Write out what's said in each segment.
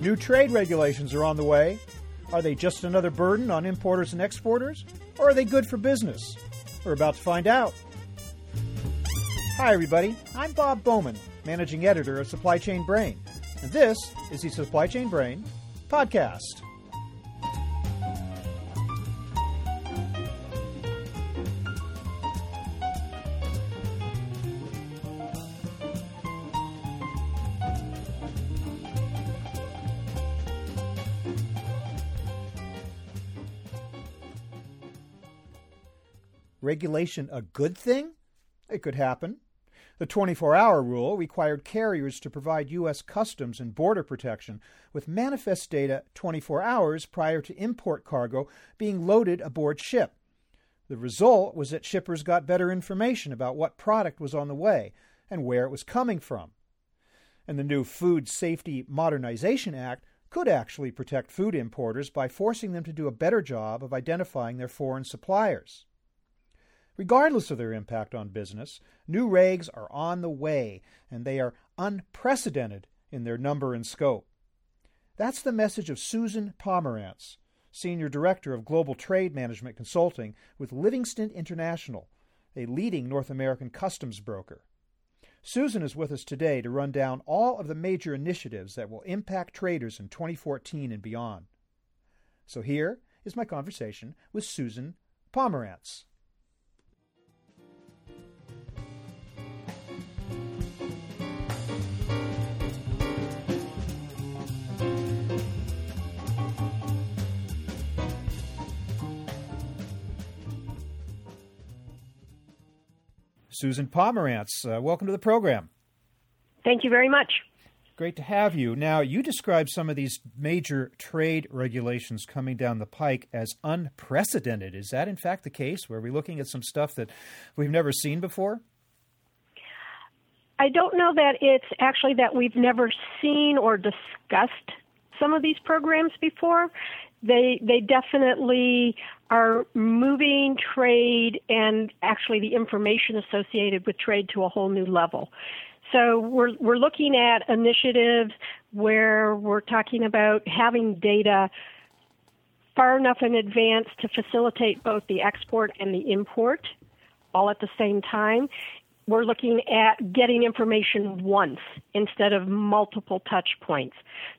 New trade regulations are on the way. Are they just another burden on importers and exporters? Or are they good for business? We're about to find out. Hi, everybody. I'm Bob Bowman, managing editor of Supply Chain Brain. And this is the Supply Chain Brain podcast. Regulation a good thing? It could happen. The 24 hour rule required carriers to provide U.S. Customs and Border Protection with manifest data 24 hours prior to import cargo being loaded aboard ship. The result was that shippers got better information about what product was on the way and where it was coming from. And the new Food Safety Modernization Act could actually protect food importers by forcing them to do a better job of identifying their foreign suppliers. Regardless of their impact on business, new regs are on the way, and they are unprecedented in their number and scope. That's the message of Susan Pomerantz, Senior Director of Global Trade Management Consulting with Livingston International, a leading North American customs broker. Susan is with us today to run down all of the major initiatives that will impact traders in 2014 and beyond. So here is my conversation with Susan Pomerantz. Susan Pomerantz, uh, welcome to the program. Thank you very much. Great to have you. Now, you describe some of these major trade regulations coming down the pike as unprecedented. Is that in fact the case? Were we looking at some stuff that we've never seen before? I don't know that it's actually that we've never seen or discussed some of these programs before. They they definitely are moving trade and actually the information associated with trade to a whole new level. So we're we're looking at initiatives where we're talking about having data far enough in advance to facilitate both the export and the import all at the same time we're looking at getting information once instead of multiple touch points.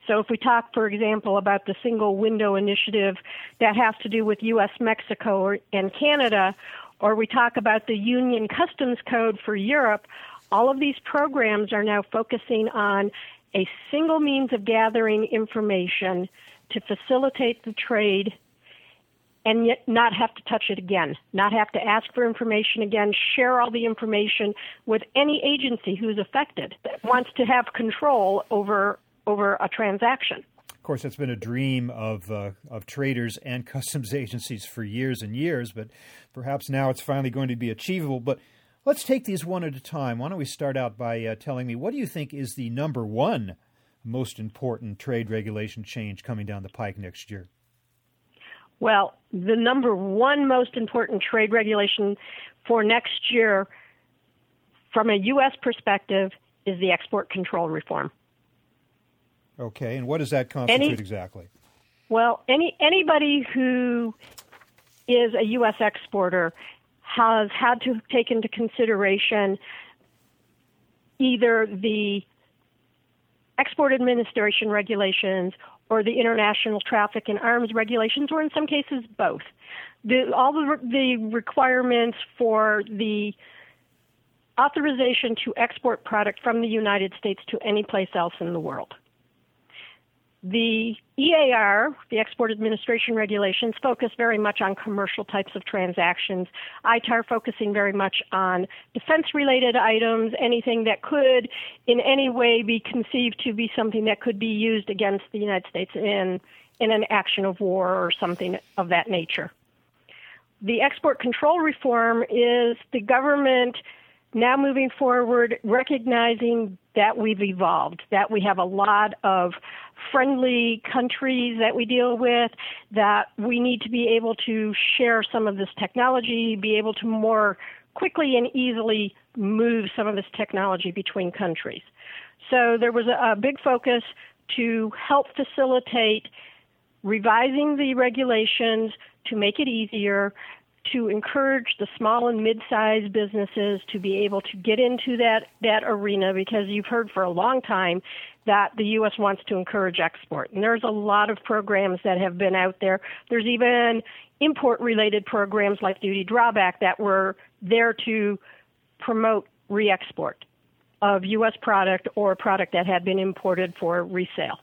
So if we talk, for example, about the single window initiative that has to do with U.S., Mexico, or, and Canada, or we talk about the Union Customs Code for Europe, all of these programs are now focusing on a single means of gathering information to facilitate the trade and yet not have to touch it again, not have to ask for information again, share all the information with any agency who's affected that wants to have control over over a transaction. Of course, it's been a dream of uh, of traders and customs agencies for years and years, but perhaps now it's finally going to be achievable. But let's take these one at a time. Why don't we start out by uh, telling me what do you think is the number one most important trade regulation change coming down the pike next year? Well, the number one most important trade regulation for next year, from a U.S. perspective, is the export control reform. Okay, and what does that constitute any, exactly? Well, any anybody who is a U.S. exporter has had to take into consideration either the export administration regulations or the international traffic in arms regulations, or in some cases both. The, all the, the requirements for the authorization to export product from the United States to any place else in the world. The EAR, the Export Administration Regulations, focus very much on commercial types of transactions. ITAR focusing very much on defense related items, anything that could in any way be conceived to be something that could be used against the United States in, in an action of war or something of that nature. The export control reform is the government now moving forward recognizing that we've evolved, that we have a lot of friendly countries that we deal with, that we need to be able to share some of this technology, be able to more quickly and easily move some of this technology between countries. So there was a, a big focus to help facilitate revising the regulations to make it easier, to encourage the small and mid-sized businesses to be able to get into that, that arena because you've heard for a long time that the U.S. wants to encourage export. And there's a lot of programs that have been out there. There's even import related programs like duty drawback that were there to promote re-export of U.S. product or product that had been imported for resale.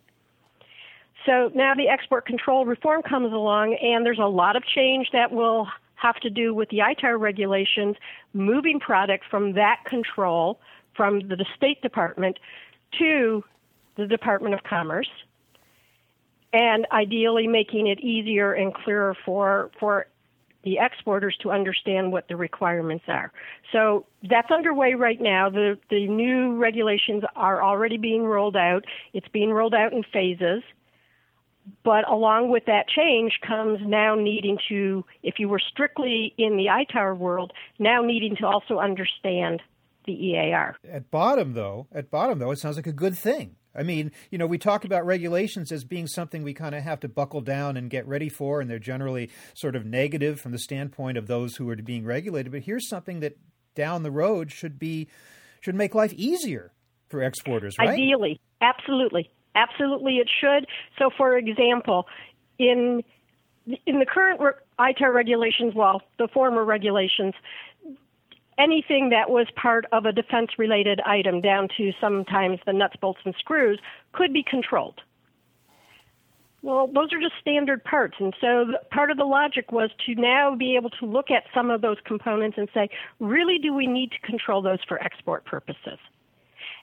So now the export control reform comes along, and there's a lot of change that will have to do with the ITAR regulations, moving product from that control from the State Department to the Department of Commerce, and ideally making it easier and clearer for for the exporters to understand what the requirements are. So that's underway right now. The the new regulations are already being rolled out. It's being rolled out in phases. But along with that change comes now needing to, if you were strictly in the ITAR world, now needing to also understand the EAR. At bottom, though, at bottom though, it sounds like a good thing. I mean, you know, we talk about regulations as being something we kind of have to buckle down and get ready for, and they're generally sort of negative from the standpoint of those who are being regulated. But here's something that down the road should be should make life easier for exporters, right? Ideally, absolutely. Absolutely, it should. So, for example, in in the current ITAR regulations, well, the former regulations, anything that was part of a defense related item, down to sometimes the nuts, bolts, and screws, could be controlled. Well, those are just standard parts. And so part of the logic was to now be able to look at some of those components and say, really, do we need to control those for export purposes?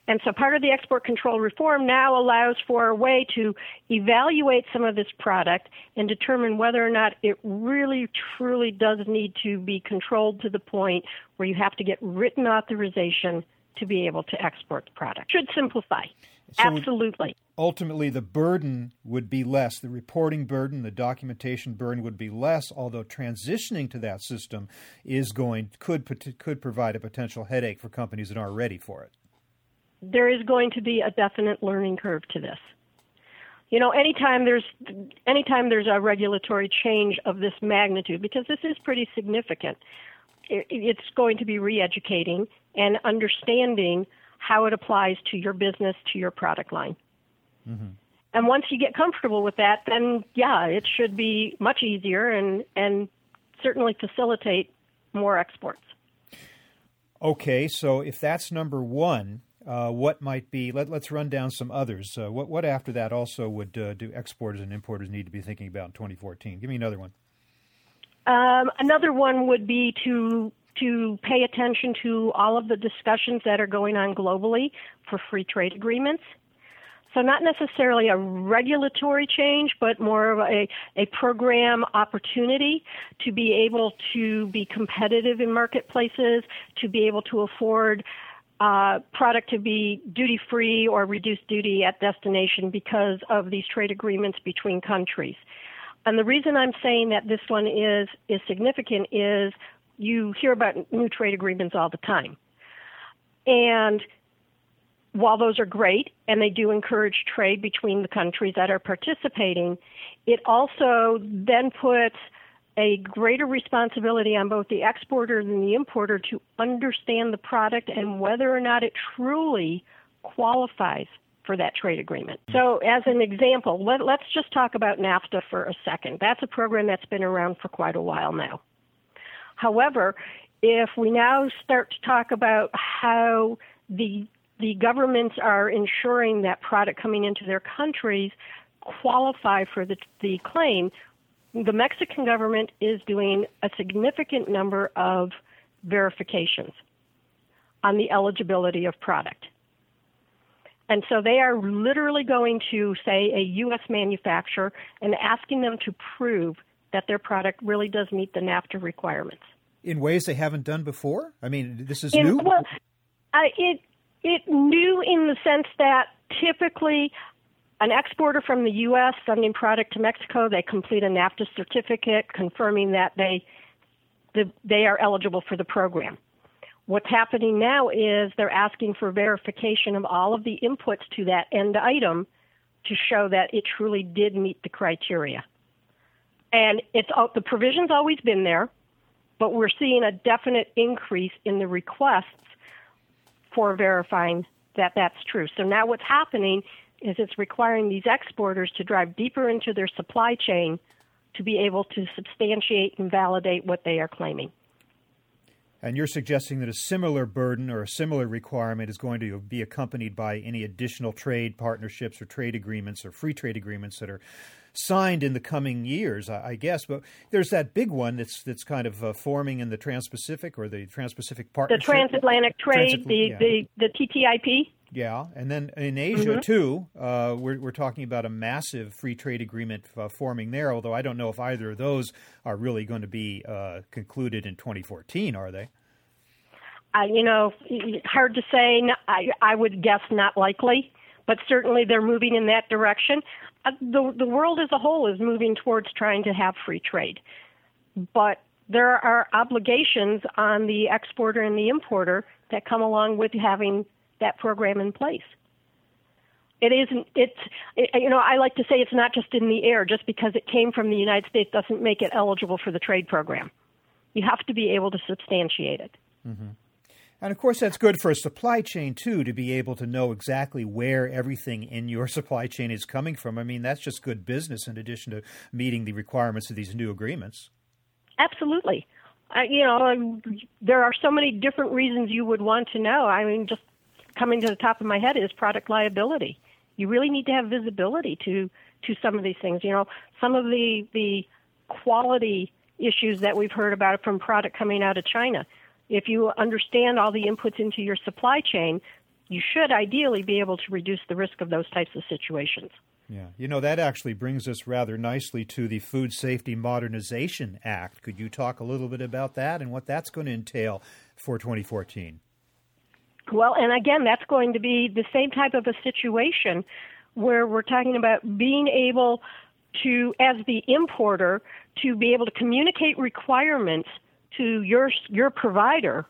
And so part of the export control reform now allows for a way to evaluate some of this product and determine whether or not it really truly does need to be controlled to the point where you have to get written authorization to be able to export the product. Should simplify. So Absolutely. Ultimately, the burden would be less. The reporting burden, the documentation burden would be less. Although transitioning to that system is going could could provide a potential headache for companies that aren't ready for it there is going to be a definite learning curve to this. You know, anytime there's anytime there's a regulatory change of this magnitude, because this is pretty significant, it's going to be re-educating and understanding how it applies to your business, to your product line. Mm-hmm. And once you get comfortable with that, then yeah, it should be much easier and and certainly facilitate more exports. Okay, so if that's number one, uh, what might be let, us run down some others. Uh, what, what after that also would uh, do exporters and importers need to be thinking about in 2014 give me another one. Um, another one would be to to pay attention to all of the discussions that are going on globally for free trade agreements. So not necessarily a regulatory change, but more of a, a program opportunity to be able to be competitive in marketplaces, to be able to afford uh, product to be duty free or reduced duty at destination because of these trade agreements between countries. And the reason I'm saying that this one is is significant is you hear about new trade agreements all the time. And while those are great and they do encourage trade between the countries that are participating, it also then puts a greater responsibility on both the exporter and the importer to understand the product and whether or not it truly qualifies for that trade agreement. So, as an example, let, us just talk about NAFTA for a second. That's a program that's been around for quite a while now. However, if we now start to talk about how the the governments are ensuring that product coming into their countries qualify for the, the claim, the Mexican government is doing a significant number of verifications on the eligibility of product. And so they are literally going to, say, a U.S. manufacturer and asking them to prove that their product really does meet the NAFTA requirements. In ways they haven't done before? I mean, this is in, new? Well, uh, it, it new in the sense that typically an exporter from the U.S. sending product to Mexico, they complete a NAFTA certificate confirming that they the, they are eligible for the program. What's happening now is they're asking for verification of all of the inputs to that end item to show that it truly did meet the criteria. And it's the provision's always been there, but we're seeing a definite increase in the requests for verifying that that's true. So now what's happening is it's requiring these exporters to drive deeper into their supply chain to be able to substantiate and validate what they are claiming. And you're suggesting that a similar burden or a similar requirement is going to be accompanied by any additional trade partnerships or trade agreements or free trade agreements that are signed in the coming years, I, guess. But there's that big one that's that's kind of uh, forming in the Trans-Pacific or the Trans-Pacific Partnership, the transatlantic trade, the, yeah. the the TTIP. Yeah, and then in Asia mm-hmm. too, uh, we're we're talking about a massive free trade agreement uh, forming there. Although I don't know if either of those are really going to be uh, concluded in 2014, are they? Uh, you know, hard to say. I I would guess not likely, but certainly they're moving in that direction. Uh, the the world as a whole is moving towards trying to have free trade, but there are obligations on the exporter and the importer that come along with having that program in place. It isn't, it's, it, you know, I like to say it's not just in the air. Just because it came from the United States doesn't make it eligible for the trade program. You have to be able to substantiate it. Mm-hmm. And of course, that's good for a supply chain too, to be able to know exactly where everything in your supply chain is coming from. I mean, that's just good business in addition to meeting the requirements of these new agreements. Absolutely. Uh, you know, there are so many different reasons you would want to know. I mean, just coming to the top of my head is product liability. You really need to have visibility to to some of these things. You know, some of the the quality issues that we've heard about from product coming out of China. If you understand all the inputs into your supply chain, you should ideally be able to reduce the risk of those types of situations. Yeah, you know, that actually brings us rather nicely to the Food Safety Modernization Act. Could you talk a little bit about that and what that's going to entail for 2014? Well, and again, that's going to be the same type of a situation where we're talking about being able to, as the importer, to be able to communicate requirements to your your provider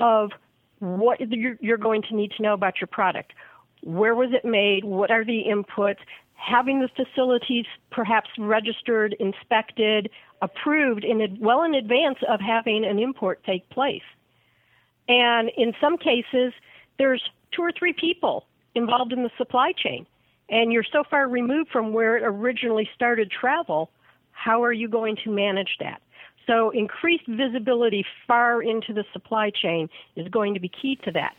of what you're, going to need to know about your product. Where was it made? What are the inputs? Having the facilities perhaps registered, inspected, approved in well in advance of having an import take place. And in some cases, there's two or three people involved in the supply chain, and you're so far removed from where it originally started travel. How are you going to manage that? So, increased visibility far into the supply chain is going to be key to that.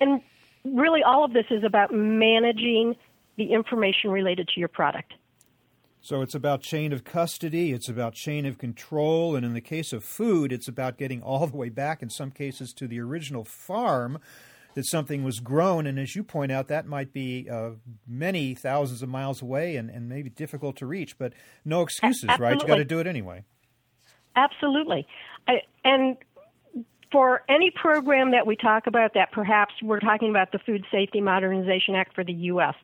And really, all of this is about managing the information related to your product. So it's about chain of custody, it's about chain of control, and in the case of food, it's about getting all the way back, in some cases, to the original farm that something was grown. And as you point out, that might be uh, many thousands of miles away and, and maybe difficult to reach, but no excuses, Absolutely. right? You've got to do it anyway. Absolutely. I, and for any program that we talk about that perhaps we're talking about the Food Safety Modernization Act for the U.S.,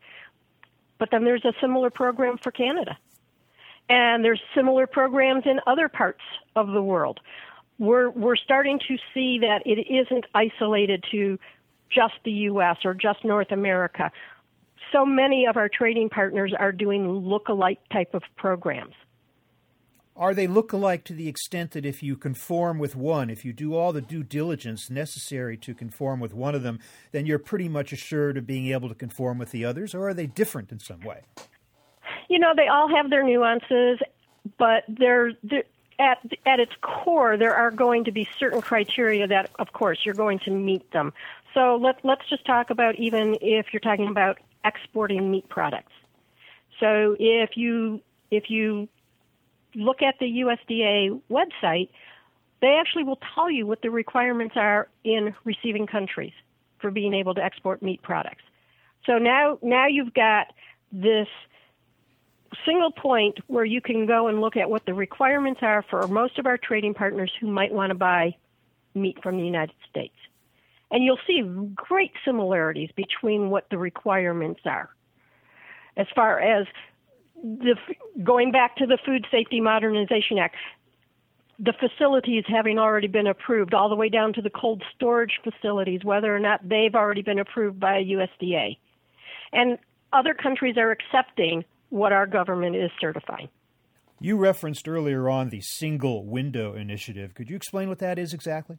but then there's a similar program for Canada. And there's similar programs in other parts of the world. We're, we're starting to see that it isn't isolated to just the U.S. or just North America. So many of our trading partners are doing look-alike type of programs. Are they look-alike to the extent that if you conform with one, if you do all the due diligence necessary to conform with one of them, then you're pretty much assured of being able to conform with the others, or are they different in some way? You know, they all have their nuances, but they're, they're at at its core, there are going to be certain criteria that, of course, you're going to meet them. So let let's just talk about even if you're talking about exporting meat products. So if you if you look at the USDA website, they actually will tell you what the requirements are in receiving countries for being able to export meat products. So now now you've got this single point where you can go and look at what the requirements are for most of our trading partners who might want to buy meat from the United States. And you'll see great similarities between what the requirements are. As far as the going back to the Food Safety Modernization Act, the facilities having already been approved, all the way down to the cold storage facilities, whether or not they've already been approved by USDA. And other countries are accepting what our government is certifying. You referenced earlier on the single window initiative. Could you explain what that is exactly?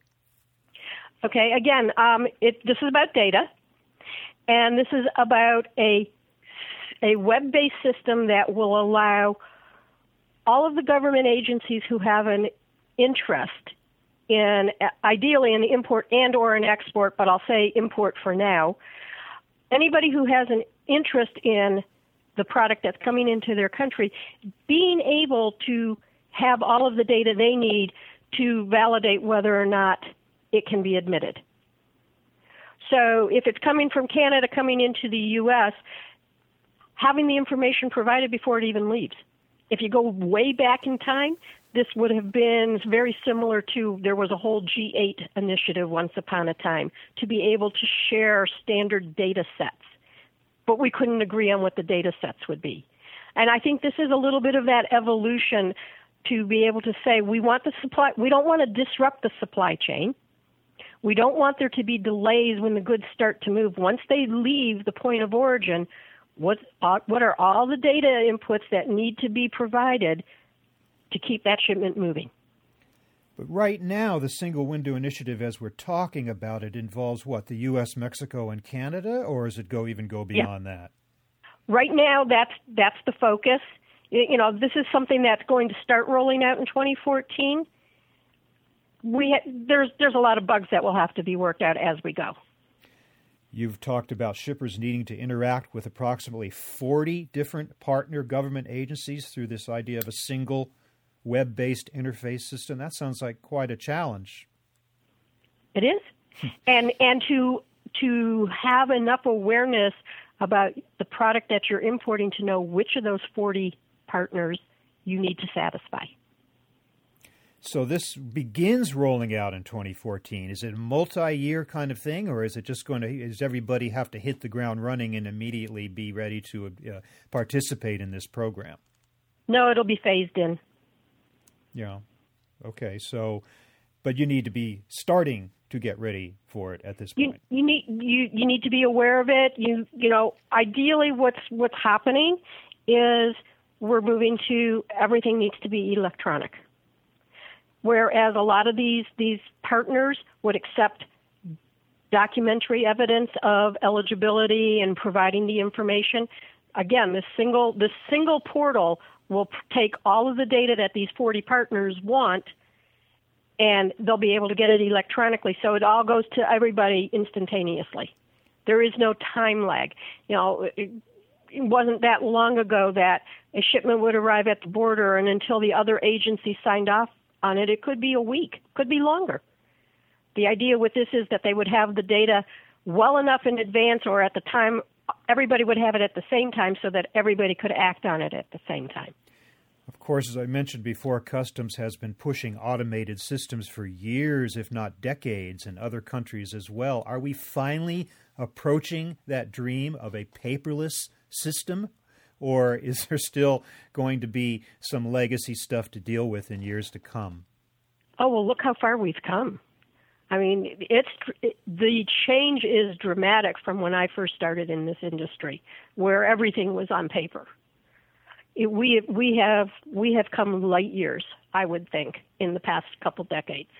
Okay, again, um, it, this is about data, and this is about a a web-based system that will allow all of the government agencies who have an interest in ideally an import and or an export, but I'll say import for now. Anybody who has an interest in the product that's coming into their country, being able to have all of the data they need to validate whether or not it can be admitted. So if it's coming from Canada coming into the U.S., having the information provided before it even leaves. If you go way back in time, this would have been very similar to there was a whole G8 initiative once upon a time to be able to share standard data sets. But we couldn't agree on what the data sets would be. And I think this is a little bit of that evolution to be able to say we want the supply we don't want to disrupt the supply chain. We don't want there to be delays when the goods start to move. Once they leave the point of origin, what uh, what are all the data inputs that need to be provided to keep that shipment moving. But right now, the single window initiative, as we're talking about it, involves what the U.S., Mexico, and Canada, or does it go even go beyond yeah. that? Right now, that's that's the focus. You know, this is something that's going to start rolling out in 2014. We ha- there's there's a lot of bugs that will have to be worked out as we go. You've talked about shippers needing to interact with approximately 40 different partner government agencies through this idea of a single web based interface system. That sounds like quite a challenge. It is. and and to to have enough awareness about the product that you're importing to know which of those 40 partners you need to satisfy. So this begins rolling out in 2014. Is it a multi-year kind of thing, or is it just going to? Does everybody have to hit the ground running and immediately be ready to uh, participate in this program? No, it'll be phased in. Yeah. Okay. So, but you need to be starting to get ready for it at this point. You, you need you you need to be aware of it. You you know, ideally, what's what's happening is we're moving to everything needs to be electronic. Whereas a lot of these these partners would accept documentary evidence of eligibility and providing the information. Again, this single this single portal will take all of the data that these 40 partners want and they'll be able to get it electronically so it all goes to everybody instantaneously. There is no time lag. You know, it, it wasn't that long ago that a shipment would arrive at the border and until the other agency signed off on it, it could be a week, could be longer. The idea with this is that they would have the data well enough in advance or at the time everybody would have it at the same time so that everybody could act on it at the same time. Of course, as I mentioned before, Customs has been pushing automated systems for years, if not decades, in other countries as well. Are we finally approaching that dream of a paperless system? Or is there still going to be some legacy stuff to deal with in years to come? Oh, well, look how far we've come. I mean, it's it, the change is dramatic from when I first started in this industry, where everything was on paper. It, we we have we have come light years, I would think, in the past couple decades.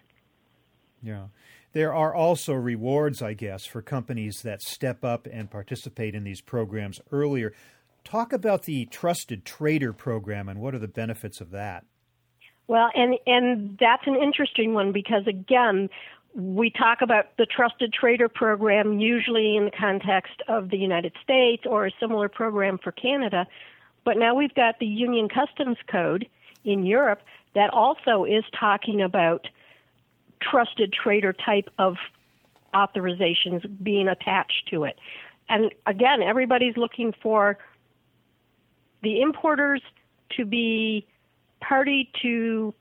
Yeah. There are also rewards, I guess, for companies that step up and participate in these programs earlier. Talk about the Trusted Trader program and what are the benefits of that? Well, and and that's an interesting one because again, we talk about the Trusted Trader program usually in the context of the United States or a similar program for Canada, but now we've got the Union Customs Code in Europe that also is talking about trusted trader type of authorizations being attached to it. And again, everybody's looking for the importers to be party to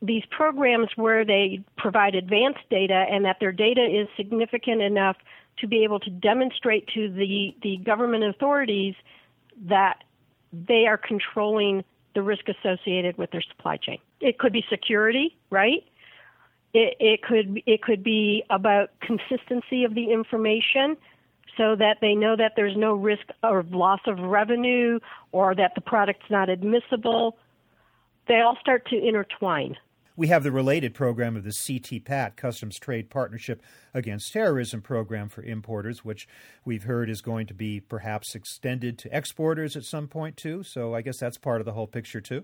these programs where they provide advanced data and that their data is significant enough to be able to demonstrate to the, the government authorities that they are controlling the risk associated with their supply chain. It could be security, right? It, it could it could be about consistency of the information. so that they know that there's no risk of loss of revenue or that the product's not admissible. They all start to intertwine. We have the related program of the CTPAT, Customs Trade Partnership Against Terrorism program for importers, which we've heard is going to be perhaps extended to exporters at some point too. So I guess that's part of the whole picture too.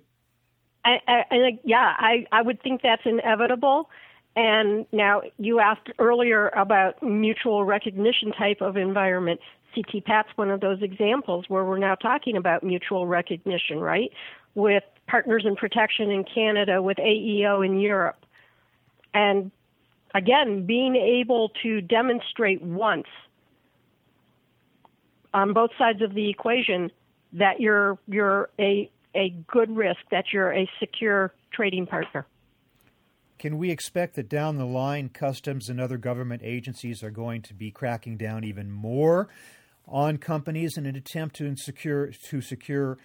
I, I, yeah, I, I would think that's inevitable. And now you asked earlier about mutual recognition type of environment. CTPAT's one of those examples where we're now talking about mutual recognition, right? With partners in protection in Canada, with AEO in Europe. And again, being able to demonstrate once on both sides of the equation that you're you're a a good risk, that you're a secure trading partner. Can we expect that down the line, customs and other government agencies are going to be cracking down even more on companies in an attempt to secure to secure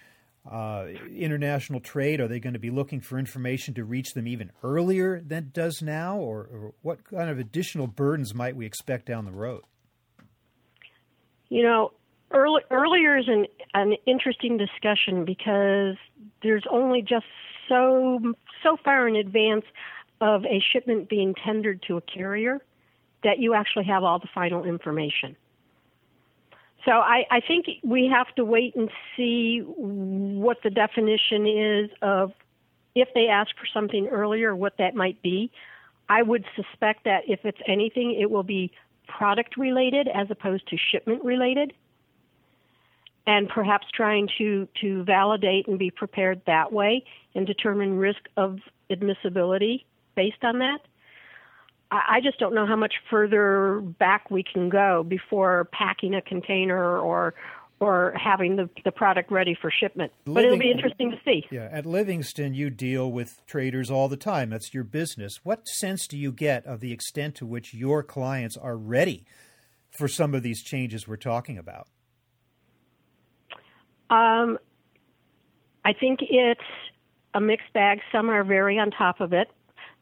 uh, international trade? Are they going to be looking for information to reach them even earlier than it does now, or, or what kind of additional burdens might we expect down the road? You know, early, earlier is an, an interesting discussion because there's only just so so far in advance of a shipment being tendered to a carrier that you actually have all the final information. So I, I think we have to wait and see what the definition is of if they ask for something earlier, what that might be. I would suspect that if it's anything, it will be product related as opposed to shipment related. And perhaps trying to, to validate and be prepared that way and determine risk of admissibility based on that. I just don't know how much further back we can go before packing a container or or having the, the product ready for shipment. Living, but it'll be interesting to see. Yeah, at Livingston, you deal with traders all the time. That's your business. What sense do you get of the extent to which your clients are ready for some of these changes we're talking about? Um, I think it's a mixed bag. Some are very on top of it.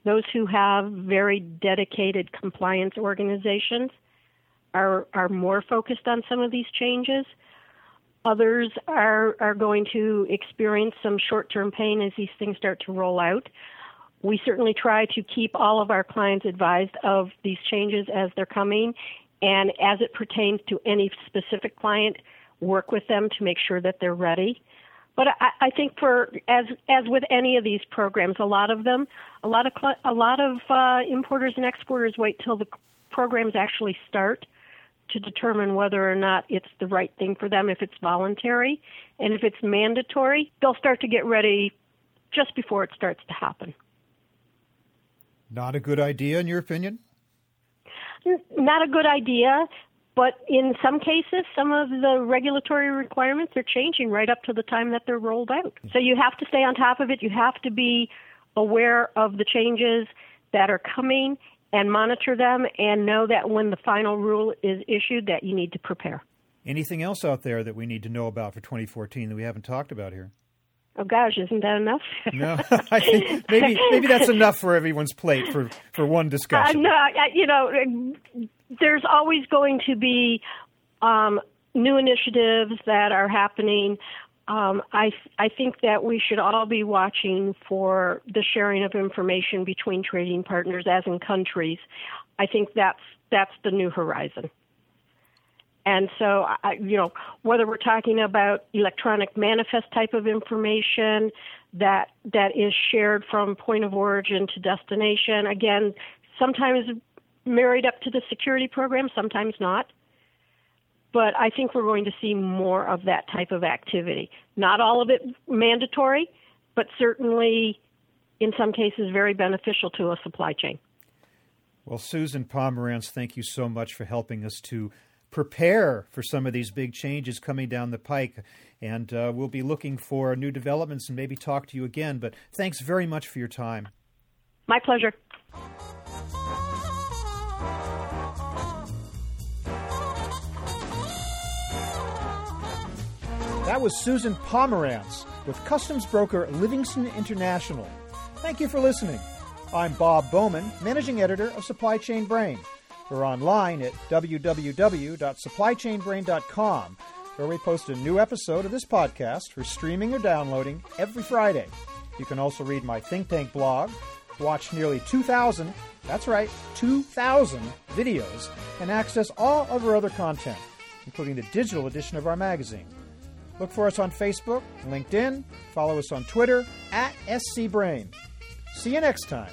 Those who have very dedicated compliance organizations are, are more focused on some of these changes. Others are, are going to experience some short term pain as these things start to roll out. We certainly try to keep all of our clients advised of these changes as they're coming, and as it pertains to any specific client, work with them to make sure that they're ready. But I, I think for as as with any of these programs, a lot of them, a lot of a lot of uh, importers and exporters wait till the programs actually start to determine whether or not it's the right thing for them if it's voluntary, and if it's mandatory, they'll start to get ready just before it starts to happen. Not a good idea, in your opinion? Not a good idea. But in some cases, some of the regulatory requirements are changing right up to the time that they're rolled out. So you have to stay on top of it. You have to be aware of the changes that are coming and monitor them and know that when the final rule is issued that you need to prepare. Anything else out there that we need to know about for 2014 that we haven't talked about here? Oh gosh, isn't that enough? no, I think maybe maybe that's enough for everyone's plate for for one discussion. Uh, no, you know, there's always going to be um, new initiatives that are happening. Um, I I think that we should all be watching for the sharing of information between trading partners, as in countries. I think that's that's the new horizon. And so, I, you know, whether we're talking about electronic manifest type of information that that is shared from point of origin to destination, again, sometimes married up to the security program, sometimes not. But I think we're going to see more of that type of activity. Not all of it mandatory, but certainly in some cases very beneficial to a supply chain. Well, Susan Pomerantz, thank you so much for helping us to prepare for some of these big changes coming down the pike. And uh, we'll be looking for new developments and maybe talk to you again. But thanks very much for your time. My pleasure. That was Susan Pomerantz with customs broker Livingston International. Thank you for listening. I'm Bob Bowman, managing editor of Supply Chain Brain. We're online at www.supplychainbrain.com, where we post a new episode of this podcast for streaming or downloading every Friday. You can also read my think tank blog, watch nearly 2,000, that's right, 2,000 videos, and access all of our other content, including the digital edition of our magazine. Look for us on Facebook, LinkedIn, follow us on Twitter at SCBrain. See you next time.